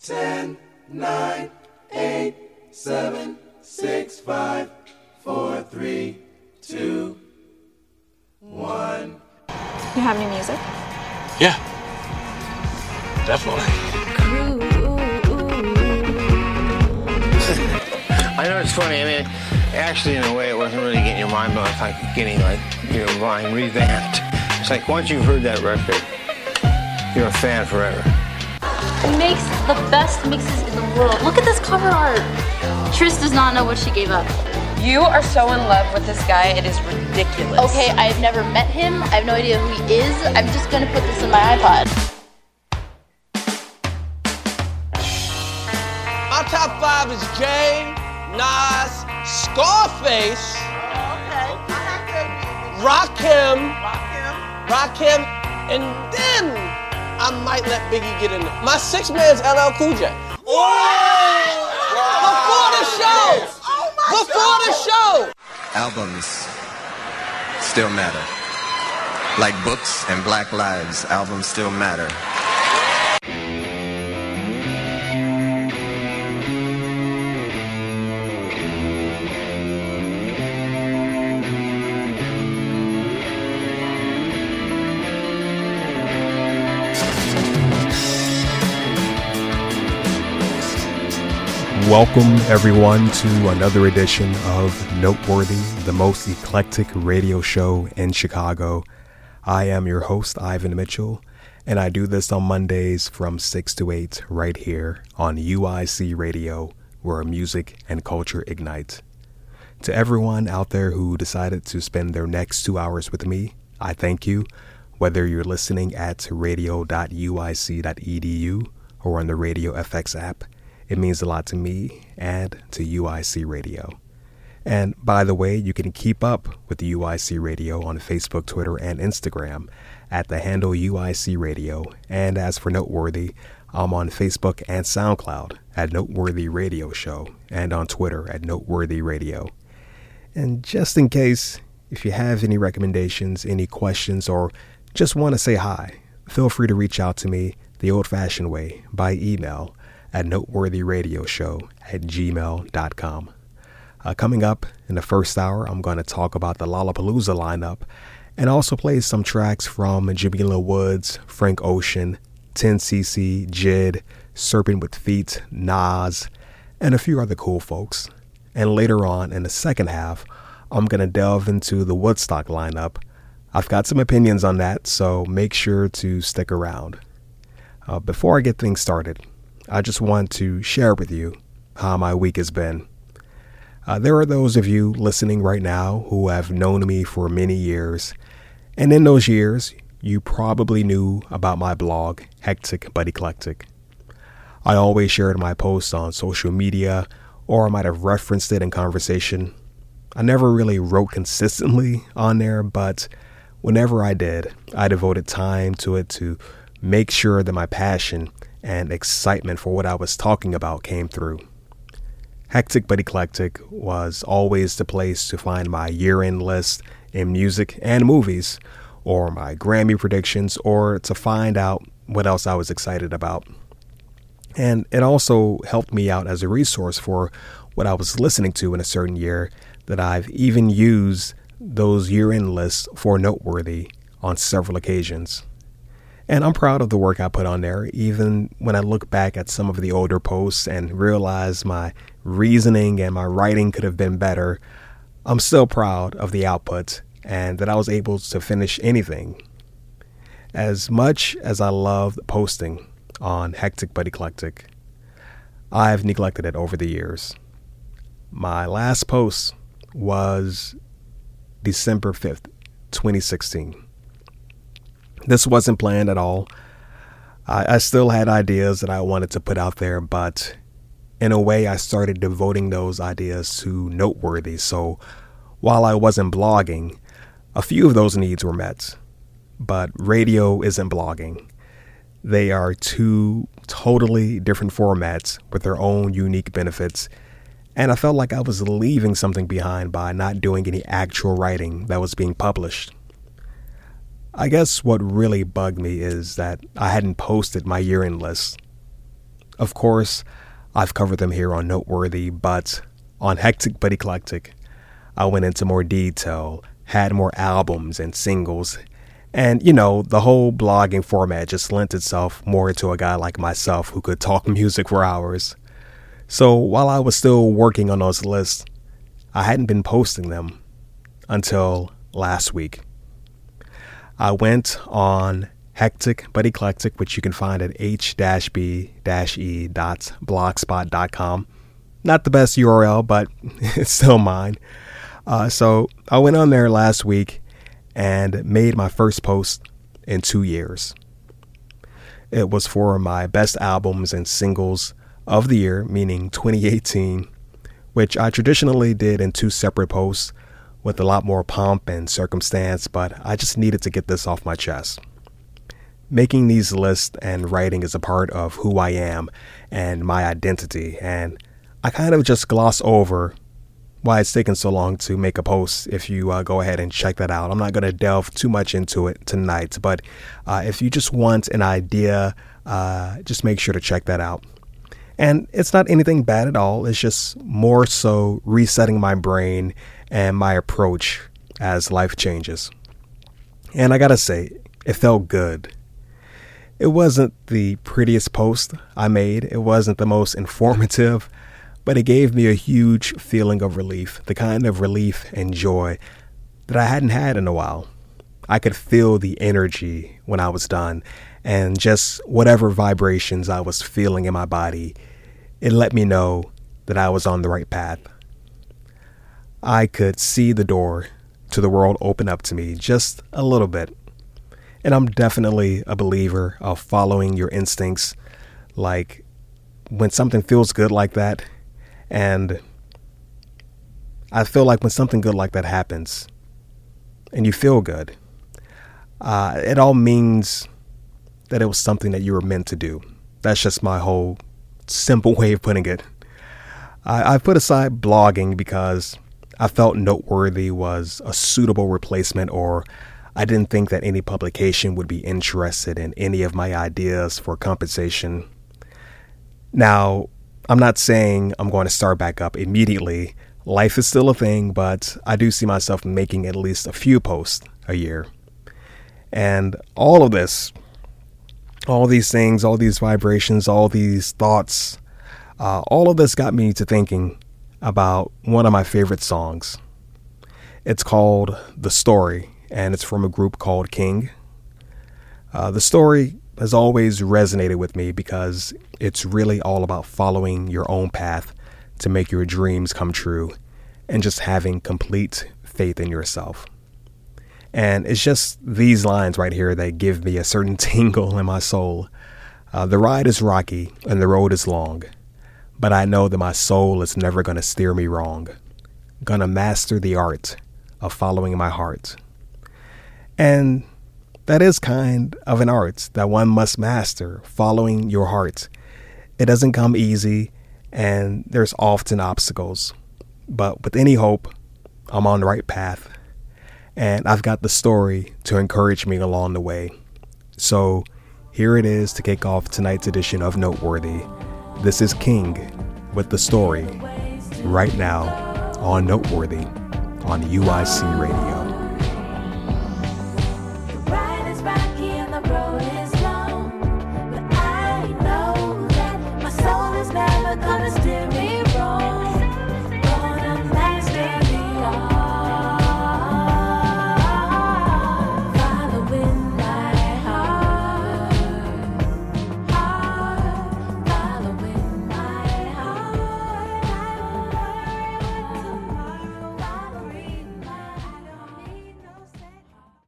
10, 9, 8, 7, 6, 5, 4, 3, 2, 1. You have any music? Yeah. Definitely. I know it's funny. I mean, actually, in a way, it wasn't really getting your mind, but it's like getting like your mind revamped. It's like once you've heard that record, you're a fan forever. Makes the best mixes in the world. Look at this cover art. Tris does not know what she gave up. You are so in love with this guy, it is ridiculous. Okay, I've never met him. I have no idea who he is. I'm just gonna put this in my iPod. My top five is Jay, Nas, Scarface, oh, Rakim, Rakim, and then I might let Biggie get in there. My six man is LL Cool J. Before the show! Before the show! albums still matter. Like books and black lives, albums still matter. Welcome, everyone, to another edition of Noteworthy, the most eclectic radio show in Chicago. I am your host, Ivan Mitchell, and I do this on Mondays from 6 to 8 right here on UIC Radio, where music and culture ignite. To everyone out there who decided to spend their next two hours with me, I thank you, whether you're listening at radio.uic.edu or on the Radio FX app. It means a lot to me and to UIC Radio. And by the way, you can keep up with UIC Radio on Facebook, Twitter, and Instagram at the handle UIC Radio. And as for Noteworthy, I'm on Facebook and SoundCloud at Noteworthy Radio Show and on Twitter at Noteworthy Radio. And just in case, if you have any recommendations, any questions, or just want to say hi, feel free to reach out to me the old fashioned way by email at noteworthyradioshow at gmail.com. Uh, coming up in the first hour, I'm going to talk about the Lollapalooza lineup and also play some tracks from Jamila Woods, Frank Ocean, 10cc, Jid, Serpent with Feet, Nas, and a few other cool folks. And later on in the second half, I'm going to delve into the Woodstock lineup. I've got some opinions on that, so make sure to stick around. Uh, before I get things started, I just want to share with you how my week has been. Uh, there are those of you listening right now who have known me for many years, and in those years, you probably knew about my blog, Hectic but Eclectic. I always shared my posts on social media, or I might have referenced it in conversation. I never really wrote consistently on there, but whenever I did, I devoted time to it to make sure that my passion and excitement for what I was talking about came through. Hectic but Eclectic was always the place to find my year end list in music and movies, or my Grammy predictions, or to find out what else I was excited about. And it also helped me out as a resource for what I was listening to in a certain year that I've even used those year end lists for Noteworthy on several occasions. And I'm proud of the work I put on there, even when I look back at some of the older posts and realize my reasoning and my writing could have been better. I'm still proud of the output and that I was able to finish anything. As much as I love posting on Hectic but Eclectic, I've neglected it over the years. My last post was December 5th, 2016. This wasn't planned at all. I, I still had ideas that I wanted to put out there, but in a way, I started devoting those ideas to Noteworthy. So while I wasn't blogging, a few of those needs were met. But radio isn't blogging. They are two totally different formats with their own unique benefits. And I felt like I was leaving something behind by not doing any actual writing that was being published. I guess what really bugged me is that I hadn't posted my year end list. Of course, I've covered them here on Noteworthy, but on Hectic but Eclectic, I went into more detail, had more albums and singles, and you know, the whole blogging format just lent itself more to a guy like myself who could talk music for hours. So while I was still working on those lists, I hadn't been posting them until last week. I went on Hectic but Eclectic, which you can find at h-b-e.blogspot.com. Not the best URL, but it's still mine. Uh, so I went on there last week and made my first post in two years. It was for my best albums and singles of the year, meaning 2018, which I traditionally did in two separate posts with a lot more pomp and circumstance, but I just needed to get this off my chest. Making these lists and writing is a part of who I am and my identity, and I kind of just gloss over why it's taken so long to make a post if you uh, go ahead and check that out. I'm not going to delve too much into it tonight, but uh, if you just want an idea, uh, just make sure to check that out. And it's not anything bad at all. It's just more so resetting my brain and my approach as life changes. And I gotta say, it felt good. It wasn't the prettiest post I made, it wasn't the most informative, but it gave me a huge feeling of relief, the kind of relief and joy that I hadn't had in a while. I could feel the energy when I was done, and just whatever vibrations I was feeling in my body, it let me know that I was on the right path. I could see the door to the world open up to me just a little bit. And I'm definitely a believer of following your instincts. Like when something feels good like that, and I feel like when something good like that happens and you feel good, uh, it all means that it was something that you were meant to do. That's just my whole simple way of putting it. I, I put aside blogging because I felt Noteworthy was a suitable replacement, or I didn't think that any publication would be interested in any of my ideas for compensation. Now, I'm not saying I'm going to start back up immediately. Life is still a thing, but I do see myself making at least a few posts a year. And all of this, all these things, all these vibrations, all these thoughts, uh, all of this got me to thinking about one of my favorite songs. It's called The Story, and it's from a group called King. Uh, the story has always resonated with me because it's really all about following your own path to make your dreams come true and just having complete faith in yourself. And it's just these lines right here that give me a certain tingle in my soul. Uh, the ride is rocky and the road is long but I know that my soul is never going to steer me wrong. Gonna master the art of following my heart. And that is kind of an art that one must master, following your heart. It doesn't come easy, and there's often obstacles. But with any hope, I'm on the right path. And I've got the story to encourage me along the way. So here it is to kick off tonight's edition of Noteworthy. This is King with the story right now on Noteworthy on UIC Radio.